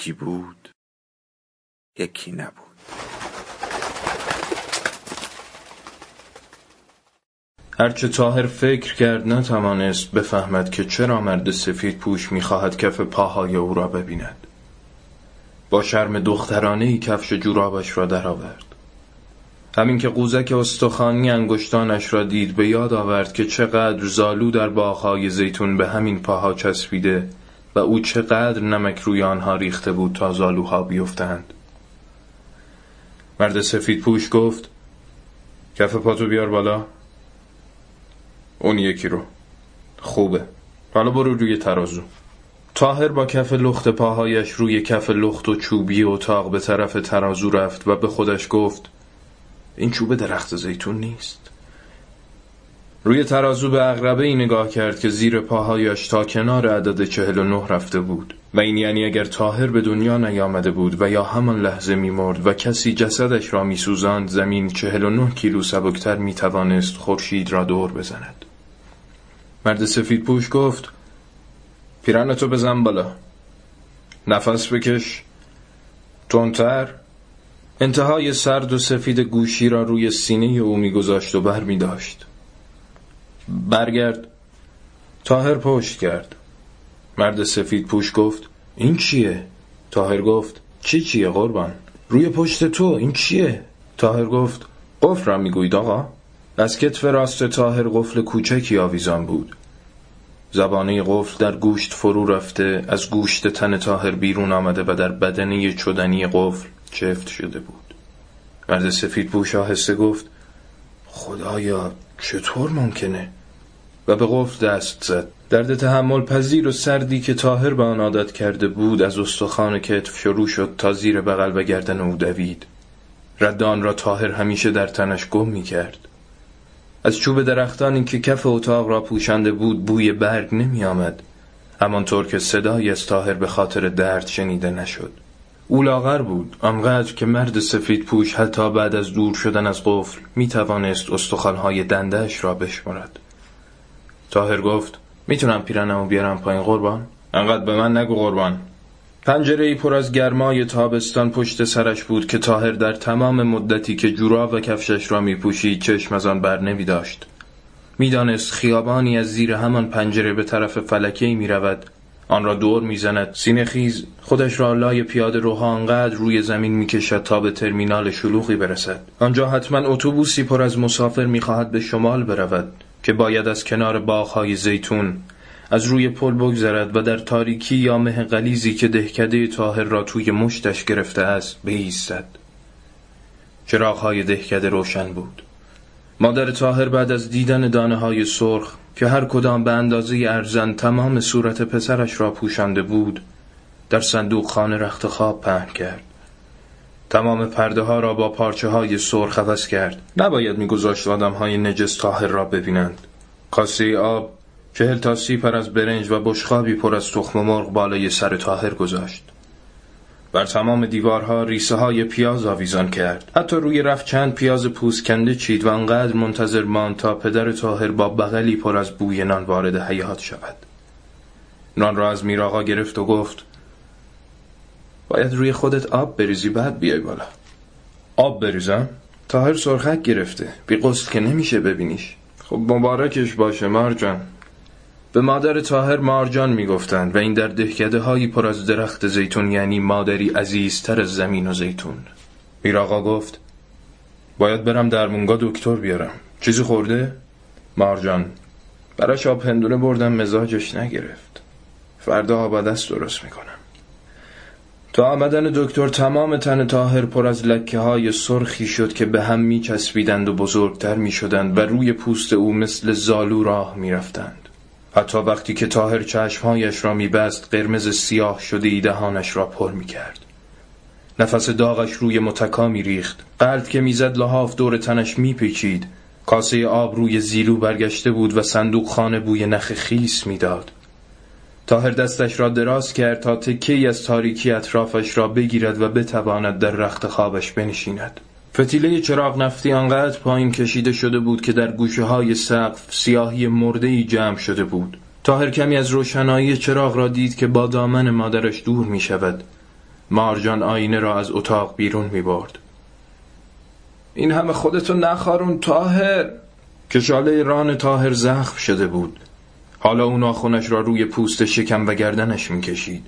یکی بود یکی نبود هرچه تاهر فکر کرد نتوانست بفهمد که چرا مرد سفید پوش می‌خواهد کف پاهای او را ببیند با شرم دخترانه ای کفش جورابش را درآورد. همین که قوزک استخوانی انگشتانش را دید به یاد آورد که چقدر زالو در باغهای زیتون به همین پاها چسبیده و او چقدر نمک روی آنها ریخته بود تا زالوها بیفتند. مرد سفید پوش گفت کف پاتو بیار بالا. اون یکی رو. خوبه. حالا برو روی ترازو. تاهر با کف لخت پاهایش روی کف لخت و چوبی اتاق به طرف ترازو رفت و به خودش گفت این چوب درخت زیتون نیست. روی ترازو به اغربه ای نگاه کرد که زیر پاهایش تا کنار عدد چهل و نه رفته بود. و این یعنی اگر تاهر به دنیا نیامده بود و یا همان لحظه میمرد و کسی جسدش را میسوزاند زمین چهل و نه کیلو سبکتر می‌توانست خورشید را دور بزند. مرد سفید پوش گفت پیرنتو بزن بالا. نفس بکش. تونتر انتهای سرد و سفید گوشی را روی سینه او میگذاشت و بر می داشت برگرد تاهر پشت کرد مرد سفید پوش گفت این چیه؟ تاهر گفت چی چیه قربان؟ روی پشت تو این چیه؟ تاهر گفت قفل را می‌گوید آقا؟ از کتف راست تاهر قفل کوچکی آویزان بود زبانه قفل در گوشت فرو رفته از گوشت تن تاهر بیرون آمده و در بدنه چدنی قفل چفت شده بود مرد سفید پوش آهسته گفت خدایا چطور ممکنه؟ و به قفل دست زد. درد تحمل پذیر و سردی که تاهر به آن عادت کرده بود از استخوان کتف شروع شد تا زیر بغل و گردن او دوید. رد آن را تاهر همیشه در تنش گم می کرد از چوب درختانی که کف اتاق را پوشنده بود بوی برگ نمی آمد همانطور که صدای از تاهر به خاطر درد شنیده نشد. او لاغر بود. آنقدر که مرد سفید پوش حتی بعد از دور شدن از قفل می توانست استخوانهای دندهش را بشمرد. تاهر گفت می‌تونم پیرنمو بیارم پایین قربان؟ انقدر به من نگو قربان. پنجره ای پر از گرمای تابستان پشت سرش بود که تاهر در تمام مدتی که جوراب و کفشش را میپوشید چشم از آن بر نمی داشت. می‌دانست خیابانی از زیر همان پنجره به طرف فلکه ای می رود آن را دور می‌زند. سینه خیز خودش را لای پیاده روها آنقدر روی زمین می‌کشد تا به ترمینال شلوغی برسد. آنجا حتما اتوبوسی پر از مسافر می‌خواهد به شمال برود. که باید از کنار باغهای زیتون از روی پل بگذرد و در تاریکی یا مه غلیزی که دهکده تاهر را توی مشتش گرفته است بایستد. چراغهای دهکده روشن بود. مادر تاهر بعد از دیدن دانه های سرخ که هر کدام به اندازه ارزن تمام صورت پسرش را پوشانده بود در صندوق خانه رخت خواب پهن کرد. تمام پرده ها را با پارچه های سرخ عوض کرد. نباید میگذاشت آدم های نجس تاهر را ببینند. کاسه آب چهل تا پر از برنج و بشخابی پر از تخم مرغ بالای سر تاهر گذاشت. بر تمام دیوارها ریسه های پیاز آویزان کرد. حتی روی رفت چند پیاز پوست کنده چید و انقدر منتظر ماند تا پدر تاهر با بغلی پر از بوی نان وارد حیات شود. نان را از میراقا گرفت و گفت باید روی خودت آب بریزی بعد بیای بالا. آب بریزم؟ تاهر سرخک گرفته. بی قسل که نمیشه ببینیش. خب مبارکش باشه مارجان به مادر تاهر مارجان می‌گفتند و این در دهکده هایی پر از درخت زیتون یعنی مادری عزیزتر از زمین و زیتون. میراقا گفت باید برم در مونگا دکتر بیارم. چیزی خورده؟ مارجان براش آب هندونه بردم مزاجش نگرفت. فردا آب دست درست می‌کنم. تا آمدن دکتر تمام تن تاهر پر از لکه های سرخی شد که به هم می چسبیدند و بزرگتر می شدند و روی پوست او مثل زالو راه می رفتند. حتی وقتی که تاهر چشمهایش را میبست قرمز سیاه شده ای دهانش را پر می‌کرد. نفس داغش روی متکا ریخت قلب که می‌زد لحاف دور تنش میپیچید. کاسه آب روی زیلو برگشته بود و صندوق خانه بوی نخ خیس می‌داد. تاهر دستش را دراز کرد تا تکی از تاریکی اطرافش را بگیرد و بتواند در رخت خوابش بنشیند. فتیله چراغ نفتی آنقدر پایین کشیده شده بود که در گوشه های سقف سیاهی مرده ای جمع شده بود. تاهر کمی از روشنایی چراغ را دید که با دامن مادرش دور می شود مارجان آینه را از اتاق بیرون می برد این همه خودتو نخارون تاهر کشاله ران تاهر زخم شده بود. حالا او ناخونش را روی پوست شکم و گردنش می‌کشید.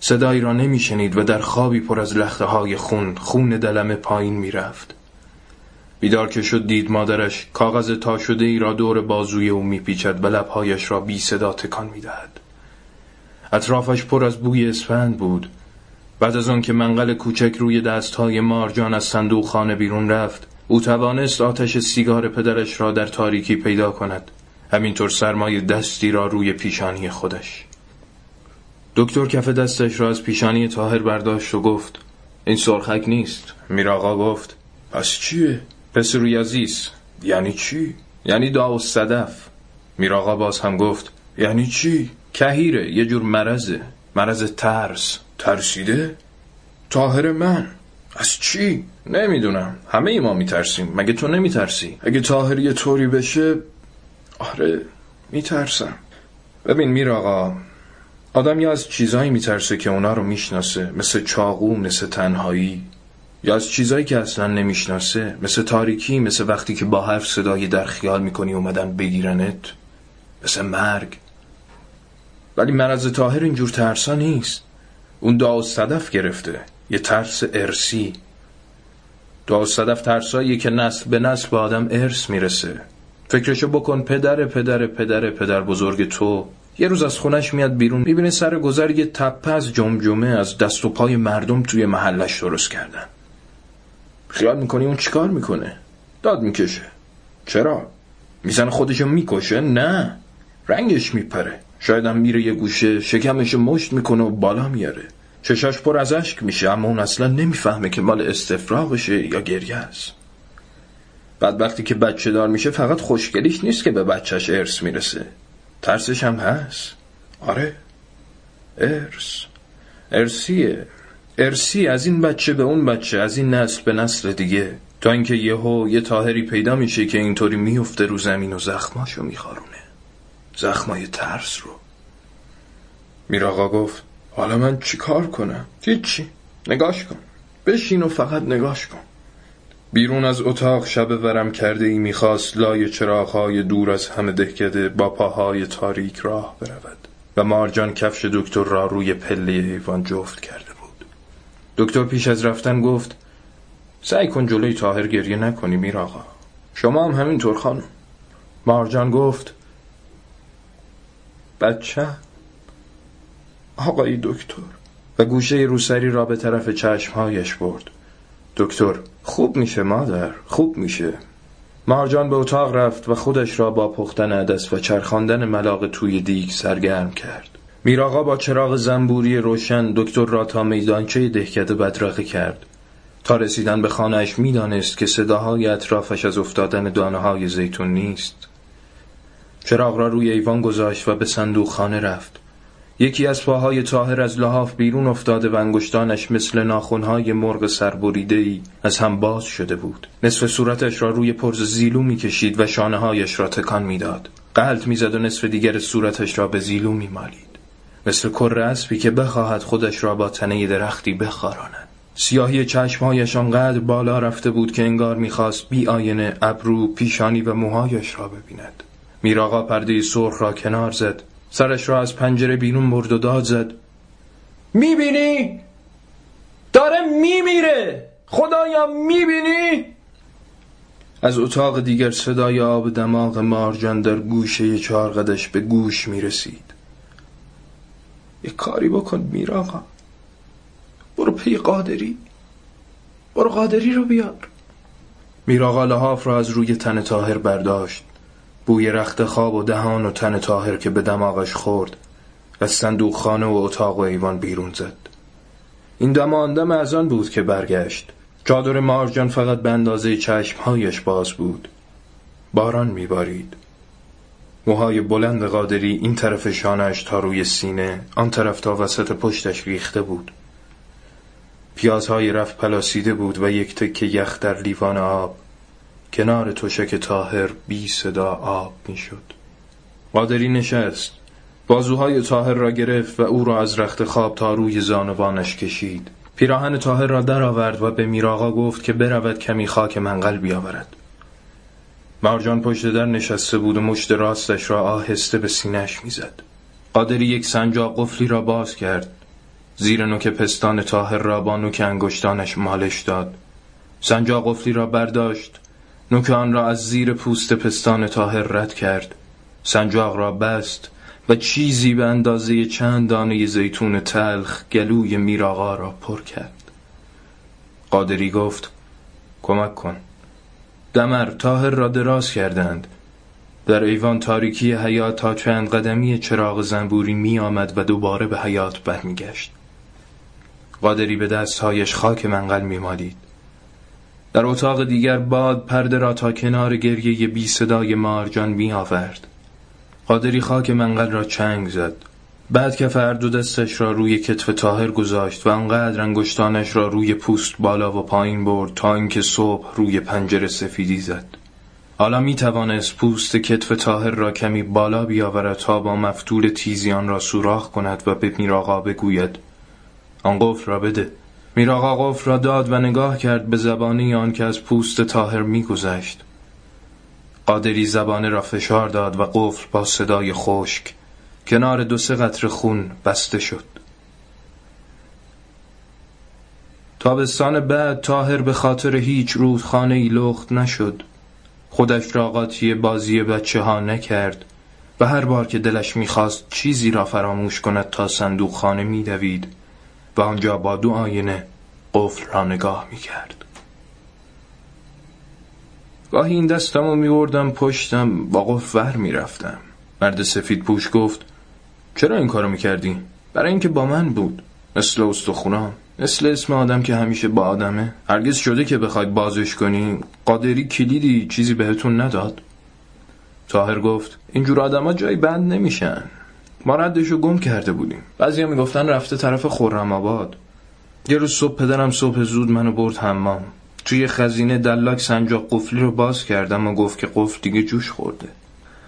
صدایی را نمیشنید و در خوابی پر از لخته های خون خون دلمه پایین می‌رفت. بیدار که شد دید مادرش کاغذ تا شده ای را دور بازوی او میپیچد و لبهایش را بی صدا تکان می‌دهد. اطرافش پر از بوی اسفند بود. بعد از آن که منقل کوچک روی دستهای مارجان از صندوق خانه بیرون رفت او توانست آتش سیگار پدرش را در تاریکی پیدا کند. همینطور سرمایه دستی را روی پیشانی خودش دکتر کف دستش را از پیشانی تاهر برداشت و گفت این سرخک نیست میراقا گفت پس چیه؟ پس روی عزیز یعنی چی؟ یعنی دا و صدف میراقا باز هم گفت یعنی چی؟ کهیره یه جور مرزه مرز ترس ترسیده؟ تاهر من از چی؟ نمی‌دونم همه ای ما میترسیم مگه تو نمیترسی؟ اگه تاهر یه طوری بشه آره میترسم. ببین میر آقا آدم یا از چیزایی میترسه که اونا رو می‌شناسه مثل چاقو مثل تنهایی یا از چیزایی که اصلا نمی‌شناسه مثل تاریکی مثل وقتی که با حرف صدایی در خیال می‌کنی اومدن بگیرنت مثل مرگ. ولی مرز تاهر اینجور ترسا نیست. اون دا صدف گرفته یه ترس ارسی. دا صدف ترسایی که نسل به نسل به آدم ارث می‌رسه. فکرشو بکن پدر پدر پدر پدر بزرگ تو. یه روز از خونش میاد بیرون می‌بینه سر گذر یه تپه از جمجمه از دست و پای مردم توی محلش درست کردن. خیال می‌کنی اون چیکار می‌کنه؟ داد می‌کشه. چرا؟ میزن خودشو می‌کشه؟ نه. رنگش میپره. شاید هم میره یه گوشه شکمش مشت می‌کنه و بالا میاره. چشاش پر از اشک میشه اما اون اصلا نمی‌فهمه که مال استفراغشه یا گریه است. بعد وقتی که بچه دار میشه فقط خوشگلیش نیست که به بچهش ارث می‌رسه. ترسش هم هست. آره. ارث. ارسیه ارسی از این بچه به اون بچه از این نسل به نسل دیگه. تا اینکه یهو یه تاهری پیدا میشه که اینطوری میفته رو زمین و زخماشو میخارونه. زخمای ترس رو. میراقا گفت حالا من چی کار کنم؟ هیچی. نگاش کن. بشین و فقط نگاش کن. بیرون از اتاق شب ورم کرده ای می‌خواست لای چراغهای دور از همه دهکده با پاهای تاریک راه برود و مارجان کفش دکتر را روی پله حیوان جفت کرده بود. دکتر پیش از رفتن گفت سعی کن جلوی تاهر گریه نکنی میر آقا شما هم همینطور خانم. مارجان گفت بچه آقای دکتر. و گوشه روسری را به طرف چشمهایش برد. دکتر. خوب میشه مادر. خوب میشه. مارجان به اتاق رفت و خودش را با پختن عدس و چرخاندن ملاق توی دیگ سرگرم کرد. میراقا با چراغ زنبوری روشن دکتر را تا میدانچه دهکده بدرقه کرد. تا رسیدن به خانهش می‌دانست که صداهای اطرافش از افتادن دانه های زیتون نیست. چراغ را روی ایوان گذاشت و به صندوق خانه رفت. یکی از پاهای تاهر از لحاف بیرون افتاده و انگشتانش مثل ناخونهای مرغ سربریده ای از هم باز شده بود. نصف صورتش را روی پرز زیلو می‌کشید و شانه هایش را تکان می‌داد. قلط می‌زد و نصف دیگر صورتش را به زیلو میمالید. مثل کر اسبی که بخواهد خودش را با تنه درختی بخاراند. سیاهی چشمهایش آنقدر بالا رفته بود که انگار می‌خواست بی آینه ابرو پیشانی و موهایش را ببیند. میراقا پرده سرخ را کنار زد. سرش را از پنجره بیرون برد و داد زد. می‌بینی؟ داره میمیره. خدایا می‌بینی؟ از اتاق دیگر صدای آب دماغ مارجان در گوشه چارقدش به گوش می‌رسید. یه کاری بکن میراقا برو پی قادری. برو قادری رو بیار. میراقا لحاف را از روی تن تاهر برداشت. بوی رخت خواب و دهان و تن تاهر که به دماغش خورد از صندوق خانه و اتاق و ایوان بیرون زد. این دم از آن بود که برگشت. چادر مارجان فقط به اندازه چشمهایش باز بود. باران میبارید. موهای بلند قادری این طرف شانش تا روی سینه آن طرف تا وسط پشتش ریخته بود. پیازهای رفت پلاسیده بود و یک تکه یخ در لیوان آب. کنار تشک تاهر بی صدا آب می‌شد. قادری نشست. بازوهای تاهر را گرفت و او را از رخت خواب تا روی زانوانش کشید. پیراهن تاهر را درآورد و به میراغا گفت که برود کمی خاک منقل بیاورد. مارجان پشت در نشسته بود و مشت راستش را آهسته به سینش می‌زد. قادری یک سنجاق قفلی را باز کرد. زیر نوک پستان تاهر را با نوک انگشتانش مالش داد. سنجاق قفلی را برداشت. نوک آن را از زیر پوست پستان تاهر رد کرد. سنجاق را بست و چیزی به اندازه چند دانه زیتون تلخ گلوی میراغا را پر کرد. قادری گفت کمک کن. دمر تاهر را دراز کردند. در ایوان تاریکی حیات تا چند قدمی چراغ زنبوری می آمد و دوباره به حیات برمیگشت. قادری به دستهایش خاک منقل می مالید. در اتاق دیگر باد پرده را تا کنار گریه بی صدای مارجان می آورد. قادری خاک منقل را چنگ زد. بعد کف هر دو دستش را روی کتف تاهر گذاشت و آنقدر انگشتانش را روی پوست بالا و پایین برد تا اینکه صبح روی پنجره سفیدی زد. حالا می توانست پوست کتف تاهر را کمی بالا بیاورد تا با مفتول تیزیان را سوراخ کند و به میراقا بگوید. آن قفل را بده. میراقا قفل را داد و نگاه کرد به زبانی آن که از پوست تاهر میگذشت. قادری زبانه را فشار داد و قفل با صدای خشک کنار دو سه قطر خون بسته شد. تابستان بعد تاهر به خاطر هیچ رودخانه ای لخت نشد. خودش را قاطی بازی بچه ها نکرد و هر بار که دلش می‌خواست چیزی را فراموش کند تا صندوق خانه میدوید. و آنجا با دو آینه قفل را نگاه می‌کرد. گاهی این دستم رو میوردم پشتم با قفل ور می‌رفتم. مرد سفید پوش گفت چرا این کارو می‌کردی؟ برای اینکه با من بود. مثل استخونام مثل اسم آدم که همیشه با آدمه. هرگز شده که بخواید بازش کنی. قادری کلیدی چیزی بهتون نداد. تاهر گفت اینجور آدما جایی بند نمیشن. ما ردشو گم کرده بودیم. بعضی هم می‌گفتن رفته طرف خورم آباد. یه روز صبح پدرم صبح زود منو برد حمام. توی خزینه دلاک سنجاق قفلی رو باز کردم و گفت که قفل دیگه جوش خورده.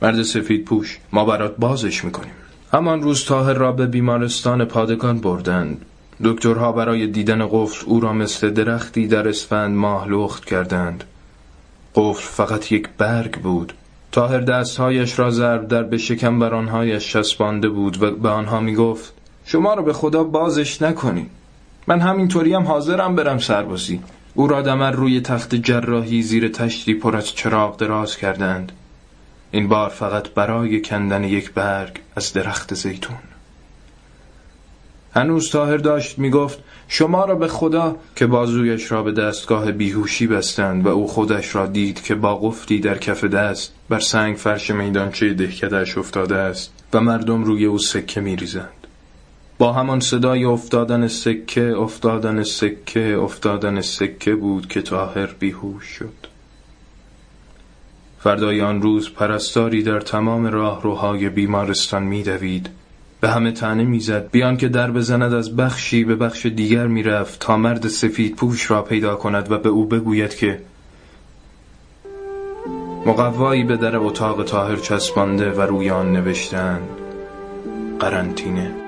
مرد سفید پوش. ما برات بازش می‌کنیم. همان روز تاهر را به بیمارستان پادگان بردند. دکترها برای دیدن قفل او را مثل درختی در اسفند ماه لخت کردند. قفل فقط یک برگ بود. تاهر دستهایش را ضرب در به شکمبرانهایش چسبانده بود و به آنها می گفت شما را به خدا بازش نکنید من همینطوری هم حاضرم برم سربازی. او را دمر روی تخت جراحی زیر تشتی پر از چراغ دراز کردند. این بار فقط برای کندن یک برگ از درخت زیتون. هنوز تاهر داشت می‌گفت شما را به خدا که بازویش را به دستگاه بیهوشی بستند و او خودش را دید که با قفلی در کف دست بر سنگ فرش میدانچه دهکدهش افتاده است و مردم روی او سکه میریزند. با همان صدای افتادن سکه افتادن سکه افتادن سکه بود که تاهر بیهوش شد. فردای آن روز پرستاری در تمام راهروهای بیمارستان میدوید. به همه تنه می‌زد. بیان که در بزند از بخشی به بخش دیگر می‌رفت تا مرد سفید پوش را پیدا کند و به او بگوید که مقوایی به در اتاق تاهر چسبانده و روی آن نوشتند. قرنطینه.